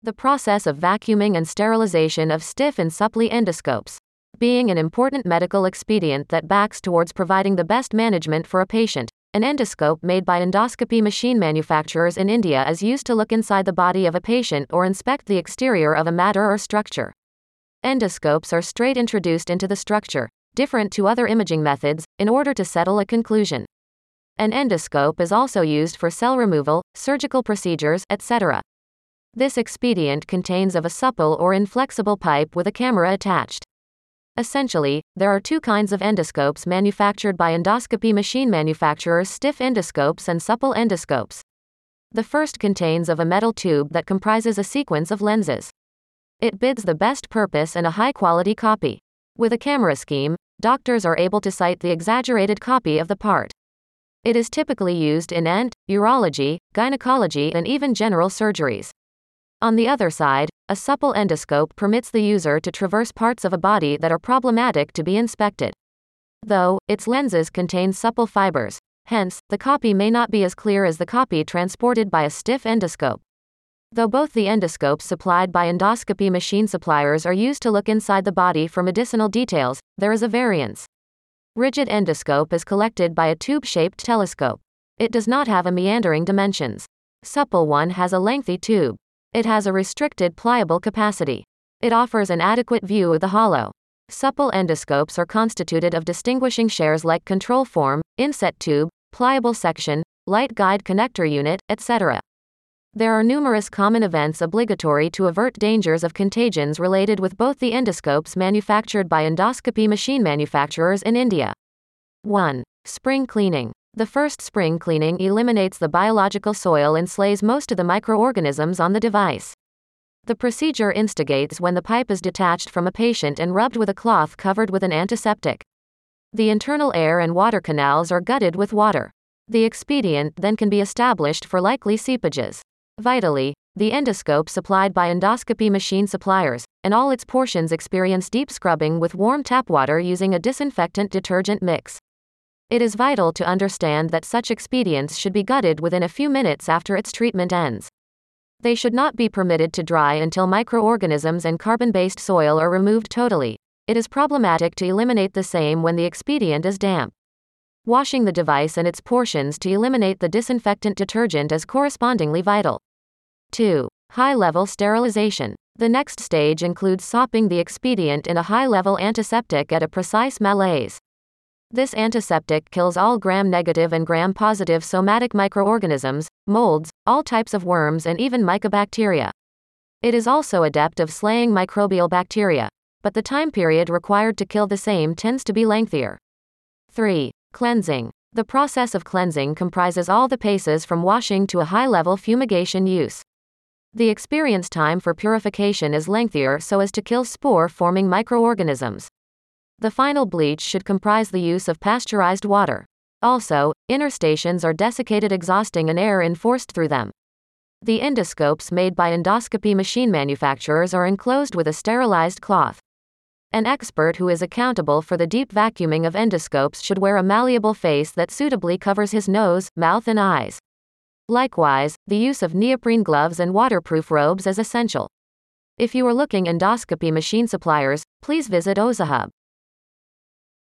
The process of vacuuming and sterilization of stiff and supple endoscopes. Being an important medical expedient that backs towards providing the best management for a patient, an endoscope made by endoscopy machine manufacturers in India is used to look inside the body of a patient or inspect the exterior of a matter or structure. Endoscopes are straight introduced into the structure, different to other imaging methods, in order to settle a conclusion. An endoscope is also used for cell removal, surgical procedures, etc. This expedient contains of a supple or inflexible pipe with a camera attached. Essentially, there are two kinds of endoscopes manufactured by endoscopy machine manufacturers stiff endoscopes and supple endoscopes. The first contains of a metal tube that comprises a sequence of lenses. It bids the best purpose and a high quality copy. With a camera scheme, doctors are able to cite the exaggerated copy of the part. It is typically used in ent, urology, gynecology, and even general surgeries. On the other side, a supple endoscope permits the user to traverse parts of a body that are problematic to be inspected. Though, its lenses contain supple fibers, hence, the copy may not be as clear as the copy transported by a stiff endoscope. Though both the endoscopes supplied by endoscopy machine suppliers are used to look inside the body for medicinal details, there is a variance. Rigid endoscope is collected by a tube shaped telescope. It does not have a meandering dimensions. Supple one has a lengthy tube. It has a restricted pliable capacity. It offers an adequate view of the hollow. Supple endoscopes are constituted of distinguishing shares like control form, inset tube, pliable section, light guide connector unit, etc. There are numerous common events obligatory to avert dangers of contagions related with both the endoscopes manufactured by endoscopy machine manufacturers in India. 1. Spring cleaning. The first spring cleaning eliminates the biological soil and slays most of the microorganisms on the device. The procedure instigates when the pipe is detached from a patient and rubbed with a cloth covered with an antiseptic. The internal air and water canals are gutted with water. The expedient then can be established for likely seepages. Vitally, the endoscope supplied by endoscopy machine suppliers, and all its portions experience deep scrubbing with warm tap water using a disinfectant detergent mix. It is vital to understand that such expedients should be gutted within a few minutes after its treatment ends. They should not be permitted to dry until microorganisms and carbon based soil are removed totally. It is problematic to eliminate the same when the expedient is damp. Washing the device and its portions to eliminate the disinfectant detergent is correspondingly vital. 2. High level sterilization. The next stage includes sopping the expedient in a high level antiseptic at a precise malaise. This antiseptic kills all gram negative and gram positive somatic microorganisms, molds, all types of worms, and even mycobacteria. It is also adept of slaying microbial bacteria, but the time period required to kill the same tends to be lengthier. 3. Cleansing. The process of cleansing comprises all the paces from washing to a high level fumigation use. The experience time for purification is lengthier so as to kill spore forming microorganisms. The final bleach should comprise the use of pasteurized water. Also, inner stations are desiccated, exhausting and air enforced through them. The endoscopes made by endoscopy machine manufacturers are enclosed with a sterilized cloth. An expert who is accountable for the deep vacuuming of endoscopes should wear a malleable face that suitably covers his nose, mouth, and eyes. Likewise, the use of neoprene gloves and waterproof robes is essential. If you are looking endoscopy machine suppliers, please visit OzaHub.